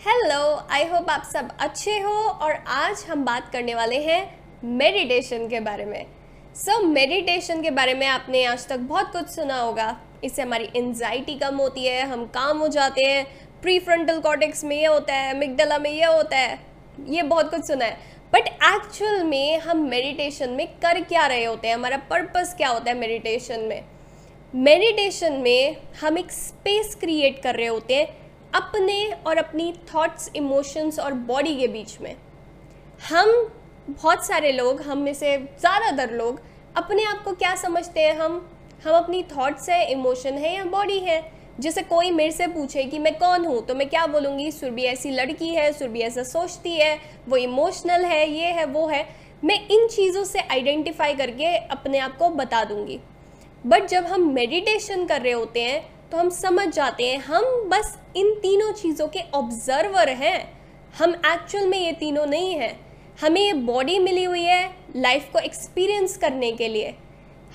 Hello I hope आप सब अच्छे हो और आज हम बात करने वाले हैं मेडिटेशन के बारे में। सो so, मेडिटेशन के बारे में आपने आज तक बहुत कुछ सुना होगा। इससे हमारी एनजाइटी कम होती है हम काम हो जाते हैं प्री फ्रंटल कॉर्टेक्स में ये होता है मिगडला में ये होता है ये बहुत कुछ सुना है। बट एक्चुअल में हम मेडिटेशन में कर क्या रहे होते हैं? हमारा पर्पस क्या होता है मेडिटेशन में? मेडिटेशन में हम एक स्पेस क्रिएट कर रहे होते हैं अपने और अपनी थॉट्स इमोशंस और बॉडी के बीच में। हम बहुत सारे लोग, हम में से ज़्यादातर लोग अपने आप को क्या समझते हैं? हम हम अपनी थॉट्स है इमोशन है या बॉडी है? जैसे कोई मेरे से पूछे कि मैं कौन हूँ तो मैं क्या बोलूँगी? सुरभि ऐसी लड़की है सुरभि ऐसा सोचती है, वो इमोशनल है, ये है, वो है। मैं इन चीज़ों से आइडेंटिफाई करके अपने आप को बता दूँगी। बट जब हम मेडिटेशन कर रहे होते हैं तो हम समझ जाते हैं, हम बस इन तीनों चीज़ों के ऑब्जर्वर हैं। हम एक्चुअल में ये तीनों नहीं हैं। हमें ये बॉडी मिली हुई है लाइफ को एक्सपीरियंस करने के लिए।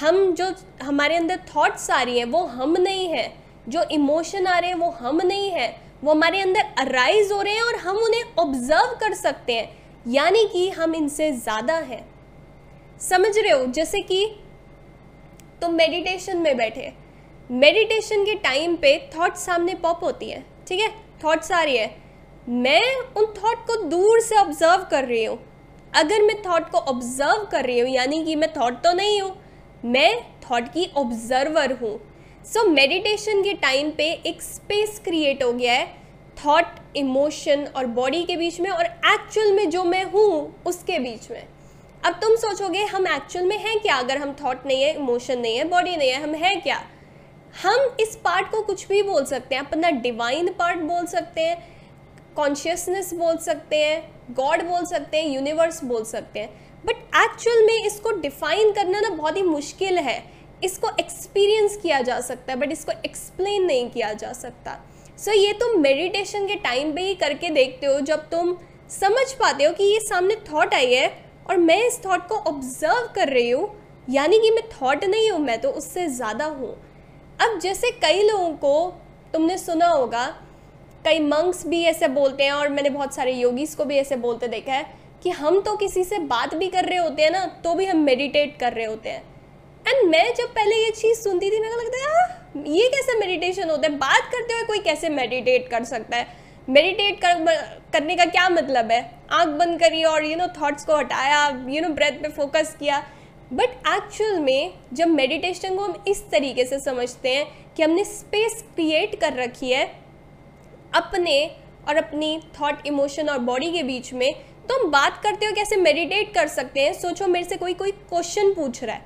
हम जो हमारे अंदर थॉट्स आ रही हैं, वो हम नहीं हैं। जो इमोशन आ रहे हैं, वो हम नहीं हैं। वो हमारे अंदर अराइज हो रहे हैं और हम उन्हें ऑब्ज़र्व कर सकते हैं। यानी कि हम इनसे ज़्यादा हैं। समझ रहे हो? जैसे कि तुम मेडिटेशन में बैठे मेडिटेशन के टाइम पे थॉट सामने पॉप होती है, ठीक है? थॉट्स आ रही है। मैं उन थॉट को दूर से ऑब्ज़र्व कर रही हूँ। अगर मैं थॉट को ऑब्ज़र्व कर रही हूँ, यानी कि मैं थॉट तो नहीं हूँ, मैं थॉट की ऑब्जर्वर हूँ। सो मेडिटेशन के टाइम पे एक स्पेस क्रिएट हो गया है थॉट इमोशन और बॉडी के बीच में और एक्चुअल में जो मैं हूँ, उसके बीच में। अब तुम सोचोगे, हम एक्चुअल में हैं क्या? अगर हम थॉट नहीं है इमोशन नहीं है बॉडी नहीं है, हम हैं क्या? हम इस पार्ट को कुछ भी बोल सकते हैं अपना डिवाइन पार्ट बोल सकते हैं कॉन्शियसनेस बोल सकते हैं गॉड बोल सकते हैं यूनिवर्स बोल सकते हैं. बट एक्चुअल में इसको डिफाइन करना ना बहुत ही मुश्किल है. इसको एक्सपीरियंस किया जा सकता है बट इसको एक्सप्लेन नहीं किया जा सकता. सो so, ये तुम मेडिटेशन के टाइम पे ही करके देखते हो जब तुम समझ पाते हो कि ये सामने थॉट आई है और मैं इस थॉट को ऑब्ज़र्व कर रही हूँ यानी कि मैं थॉट नहीं हूँ मैं तो उससे ज़्यादा हूँ. अब जैसे कई लोगों को तुमने सुना होगा, कई मंक्स भी ऐसे बोलते हैं और मैंने बहुत सारे योगीज को भी ऐसे बोलते देखा है कि हम तो किसी से बात भी कर रहे होते हैं ना तो भी हम मेडिटेट कर रहे होते हैं। एंड मैं जब पहले ये चीज़ सुनती थी, मेरे को लगता है ये कैसे मेडिटेशन होता है? बात करते हुए कोई कैसे मेडिटेट कर सकता है? मेडिटेट कर करने का क्या मतलब है? आँख बंद करी और यू नो थॉट्स को हटाया यू नो ब्रेथ पे फोकस किया। बट एक्चुअल में जब मेडिटेशन को हम इस तरीके से समझते हैं कि हमने स्पेस क्रिएट कर रखी है, अपने और अपनी थॉट इमोशन और बॉडी के बीच में तो हम बात करते हो कैसे मेडिटेट कर सकते हैं। सोचो मेरे से कोई कोई क्वेश्चन पूछ रहा है।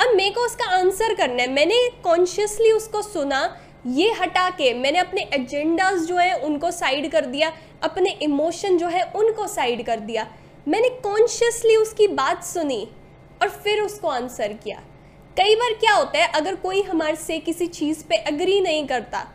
अब मेरे को उसका आंसर करना है। मैंने कॉन्शियसली उसको सुना, ये हटा के मैंने अपने एजेंडाज जो है उनको साइड कर दिया, अपने इमोशन जो है उनको साइड कर दिया। मैंने कॉन्शियसली उसकी बात सुनी और फिर उसको आंसर किया। कई बार क्या होता है अगर कोई हमारे से किसी चीज़ पे अग्री नहीं करता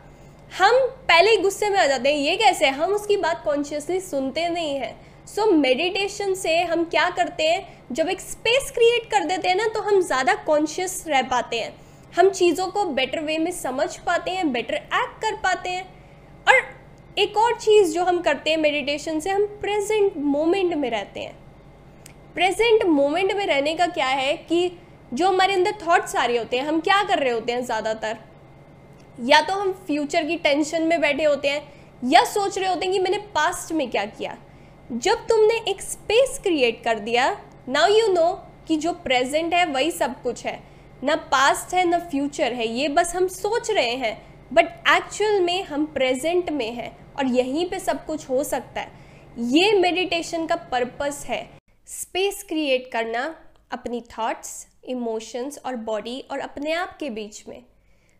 हम पहले ही गुस्से में आ जाते हैं ये कैसे हम उसकी बात कॉन्शियसली सुनते नहीं हैं। सो so, मेडिटेशन से हम क्या करते हैं? जब एक स्पेस क्रिएट कर देते हैं ना तो हम ज़्यादा कॉन्शियस रह पाते हैं। हम चीज़ों को बेटर वे में समझ पाते हैं बेटर एक्ट कर पाते हैं। और एक और चीज़ जो हम करते हैं मेडिटेशन से हम प्रेजेंट मोमेंट में रहते हैं। प्रेजेंट मोमेंट में रहने का क्या है कि जो हमारे अंदर थॉट्स आ रहे होते हैं, हम क्या कर रहे होते हैं ज़्यादातर? या तो हम फ्यूचर की टेंशन में बैठे होते हैं, या सोच रहे होते हैं कि मैंने पास्ट में क्या किया। जब तुमने एक स्पेस क्रिएट कर दिया नाउ यू नो कि जो प्रेजेंट है, वही सब कुछ है। ना पास्ट है, ना फ्यूचर है। ये बस हम सोच रहे हैं बट एक्चुअल में हम प्रेजेंट में हैं और यहीं पे सब कुछ हो सकता है। ये मेडिटेशन का पर्पस है। स्पेस क्रिएट करना अपनी थॉट्स इमोशंस और बॉडी और अपने आप के बीच में।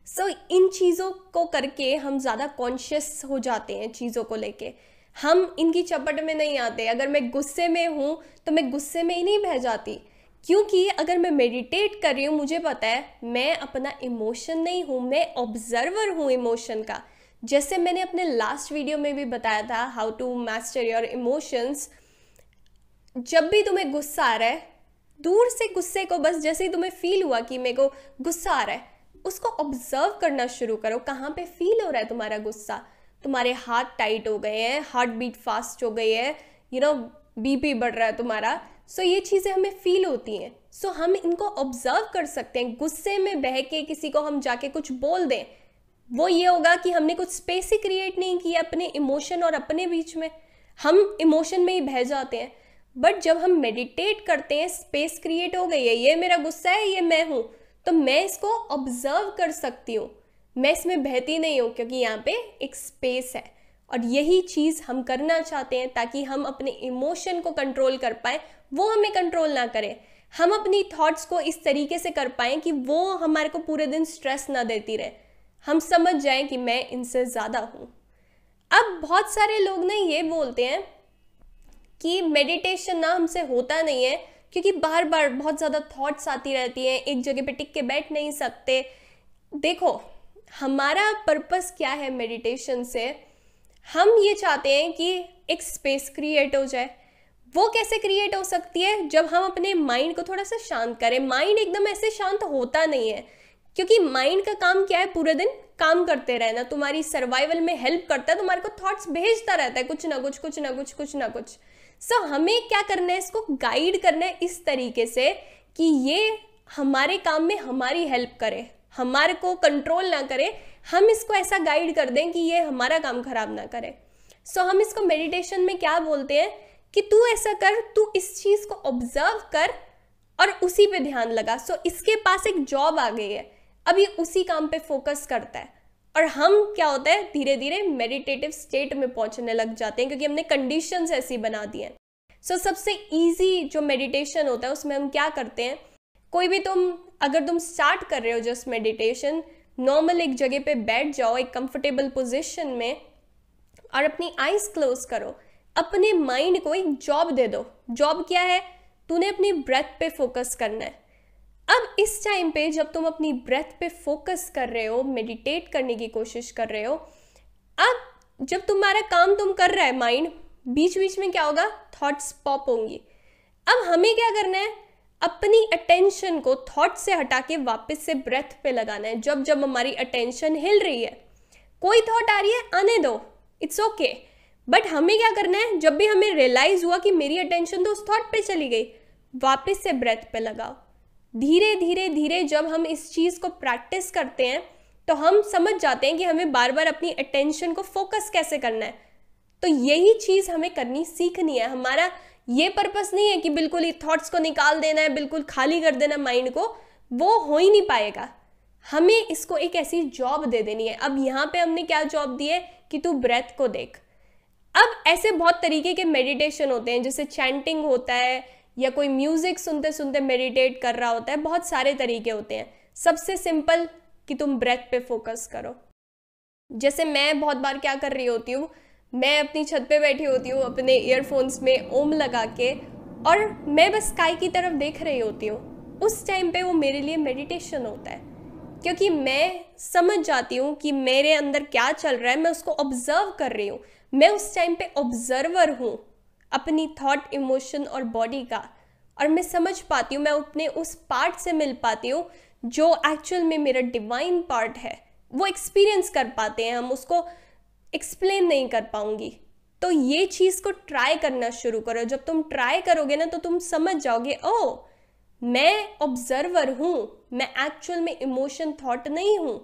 सो so, इन चीज़ों को करके हम ज़्यादा कॉन्शियस हो जाते हैं चीज़ों को लेके। हम इनकी चपट में नहीं आते। अगर मैं गुस्से में हूँ तो मैं गुस्से में ही नहीं बह जाती। क्योंकि अगर मैं मेडिटेट कर रही हूँ मुझे पता है मैं अपना इमोशन नहीं हूँ मैं ऑब्जर्वर हूँ इमोशन का। जैसे मैंने अपने लास्ट वीडियो में भी बताया था how to master your emotions जब भी तुम्हें गुस्सा आ रहा है दूर से गुस्से को बस जैसे ही तुम्हें फील हुआ कि मेरे को गुस्सा आ रहा है उसको ऑब्ज़र्व करना शुरू करो कहाँ पे फील हो रहा है तुम्हारा गुस्सा? तुम्हारे हाथ टाइट हो गए हैं हार्ट बीट फास्ट हो गई है यू नो बीपी बढ़ रहा है तुम्हारा। सो so, ये चीज़ें हमें फील होती हैं। सो so, हम इनको ऑब्ज़र्व कर सकते हैं। गुस्से में बह के किसी को हम जाके कुछ बोल दें। वो ये होगा कि हमने कुछ स्पेस ही क्रिएट नहीं किया अपने इमोशन और अपने बीच में। हम इमोशन में ही बह जाते हैं। बट जब हम मेडिटेट करते हैं स्पेस क्रिएट हो गई है, ये मेरा गुस्सा है, ये मैं हूँ तो मैं इसको ऑब्ज़र्व कर सकती हूँ। मैं इसमें बहती नहीं हूँ क्योंकि यहाँ पे एक स्पेस है। और यही चीज़ हम करना चाहते हैं ताकि हम अपने इमोशन को कंट्रोल कर पाए, वो हमें कंट्रोल ना करें। हम अपनी थॉट्स को इस तरीके से कर पाएँ कि वो हमारे को पूरे दिन स्ट्रेस ना देती रहे। हम समझ जाएँ कि मैं इनसे ज़्यादा हूँ। अब बहुत सारे लोग ना ये बोलते हैं कि मेडिटेशन ना हमसे होता नहीं है, क्योंकि बार बार बहुत ज़्यादा थॉट्स आती रहती हैं, एक जगह पे टिक के बैठ नहीं सकते। देखो, हमारा पर्पस क्या है मेडिटेशन से? हम ये चाहते हैं कि एक स्पेस क्रिएट हो जाए। वो कैसे क्रिएट हो सकती है? जब हम अपने माइंड को थोड़ा सा शांत करें। माइंड एकदम ऐसे शांत होता नहीं है, क्योंकि माइंड का काम क्या है? पूरे दिन काम करते रहना। तुम्हारी सर्वाइवल में हेल्प करता है, तुम्हारे को थॉट्स भेजता रहता है, कुछ ना कुछ कुछ ना कुछ कुछ ना कुछ। सो so, हमें क्या करना है? इसको गाइड करना है इस तरीके से कि ये हमारे काम में हमारी हेल्प करे हमारे को कंट्रोल ना करे। हम इसको ऐसा गाइड कर दें कि ये हमारा काम खराब ना करे। सो so, हम इसको मेडिटेशन में क्या बोलते हैं? कि तू ऐसा कर तू इस चीज़ को ऑब्ज़र्व कर और उसी पे ध्यान लगा। सो so, इसके पास एक जॉब आ गई है। अब ये उसी काम पे फोकस करता है। और हम क्या होता है धीरे धीरे मेडिटेटिव स्टेट में पहुँचने लग जाते हैं क्योंकि हमने कंडीशंस ऐसी बना दी हैं। सो so, सबसे इजी जो मेडिटेशन होता है उसमें हम क्या करते हैं कोई भी तुम अगर तुम स्टार्ट कर रहे हो जस्ट मेडिटेशन नॉर्मल एक जगह पे बैठ जाओ एक कंफर्टेबल पोजिशन में और अपनी आईज क्लोज करो अपने माइंड को एक जॉब दे दो। जॉब क्या है? तूने अपनी ब्रेथ पे फोकस करना है। अब इस टाइम पे जब तुम अपनी ब्रेथ पे फोकस कर रहे हो मेडिटेट करने की कोशिश कर रहे हो, अब जब तुम्हारा काम तुम कर रहा है माइंड बीच बीच में क्या होगा? थॉट्स पॉप होंगी। अब हमें क्या करना है? अपनी अटेंशन को थॉट से हटा के वापस से ब्रेथ पे लगाना है। जब जब हमारी अटेंशन हिल रही है, कोई थॉट आ रही है, आने दो। इट्स ओके बट हमें क्या करना है? जब भी हमें रियलाइज़ हुआ कि मेरी अटेंशन तो उस थॉट पे चली गई, वापस से ब्रेथ पे लगाओ। धीरे धीरे धीरे जब हम इस चीज़ को प्रैक्टिस करते हैं तो हम समझ जाते हैं कि हमें बार बार अपनी अटेंशन को फोकस कैसे करना है। तो यही चीज़ हमें करनी, सीखनी है। हमारा ये पर्पस नहीं है कि बिल्कुल ही थॉट्स को निकाल देना है, बिल्कुल खाली कर देना माइंड को। वो हो ही नहीं पाएगा। हमें इसको एक ऐसी जॉब दे देनी है। अब यहाँ पे हमने क्या जॉब दी है? कि तू ब्रेथ को देख। अब ऐसे बहुत तरीके के मेडिटेशन होते हैं, जैसे चैंटिंग होता है या कोई म्यूज़िक सुनते सुनते मेडिटेट कर रहा होता है, बहुत सारे तरीके होते हैं। सबसे सिंपल कि तुम ब्रेथ पे फोकस करो। जैसे मैं बहुत बार क्या कर रही होती हूँ, मैं अपनी छत पे बैठी होती हूँ, अपने ईयरफोन्स में ओम लगा के, और मैं बस स्काई की तरफ़ देख रही होती हूँ, उस टाइम पे वो मेरे लिए मेडिटेशन होता है। क्योंकि मैं समझ जाती हूँ कि मेरे अंदर क्या चल रहा है, मैं उसको ऑब्ज़र्व कर रही हूँ। मैं उस टाइम पे ऑब्जर्वर हूँ। अपनी थॉट इमोशन और बॉडी का। और मैं समझ पाती हूँ मैं अपने उस पार्ट से मिल पाती हूँ जो एक्चुअल में मेरा डिवाइन पार्ट है। वो एक्सपीरियंस कर पाते हैं हम उसको एक्सप्लेन नहीं कर पाऊँगी। तो ये चीज़ को ट्राई करना शुरू करो। जब तुम ट्राई करोगे ना तो तुम समझ जाओगे ओ मैं ऑब्जर्वर हूँ मैं एक्चुअल में इमोशन थॉट नहीं हूँ।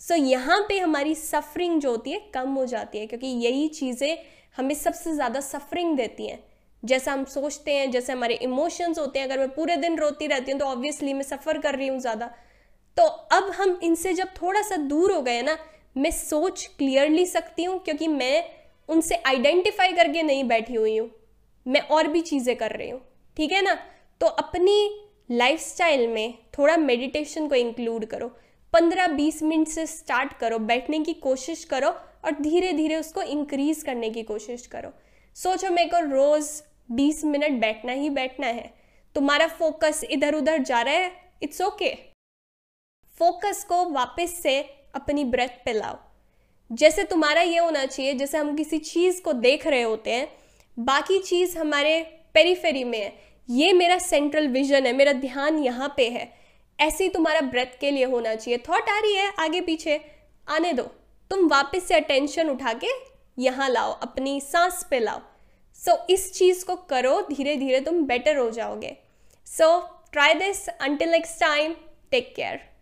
सो so, यहाँ पे हमारी सफरिंग जो होती है कम हो जाती है क्योंकि यही चीज़ें हमें सबसे ज़्यादा सफरिंग देती हैं। जैसा हम सोचते हैं, जैसे हमारे इमोशंस होते हैं, अगर मैं पूरे दिन रोती रहती हूँ तो ऑब्वियसली मैं सफ़र कर रही हूँ ज़्यादा। तो अब हम इनसे जब थोड़ा सा दूर हो गए ना, मैं सोच क्लियरली सकती हूँ, क्योंकि मैं उनसे आइडेंटिफाई करके नहीं बैठी हुई हूँ। मैं और भी चीज़ें कर रही हूँ, ठीक है ना? तो अपनी लाइफस्टाइल में थोड़ा मेडिटेशन को इंक्लूड करो। पंद्रह बीस मिनट से स्टार्ट करो, बैठने की कोशिश करो और धीरे धीरे उसको इंक्रीज करने की कोशिश करो। सोचो मेरे को रोज़ बीस मिनट बैठना ही बैठना है। तुम्हारा फोकस इधर उधर जा रहा है इट्स ओके फोकस को वापस से अपनी ब्रेथ पे लाओ। जैसे तुम्हारा ये होना चाहिए, जैसे हम किसी चीज़ को देख रहे होते हैं, बाकी चीज़ हमारे पेरीफेरी में है। ये मेरा सेंट्रल विजन है, मेरा ध्यान यहाँ पे है। ऐसे ही तुम्हारा ब्रेथ के लिए होना चाहिए। थॉट आ रही है आगे पीछे आने दो। तुम वापस से अटेंशन उठा के यहाँ लाओ अपनी सांस पे लाओ। सो so, इस चीज़ को करो धीरे धीरे तुम बेटर हो जाओगे। So try this until next time take care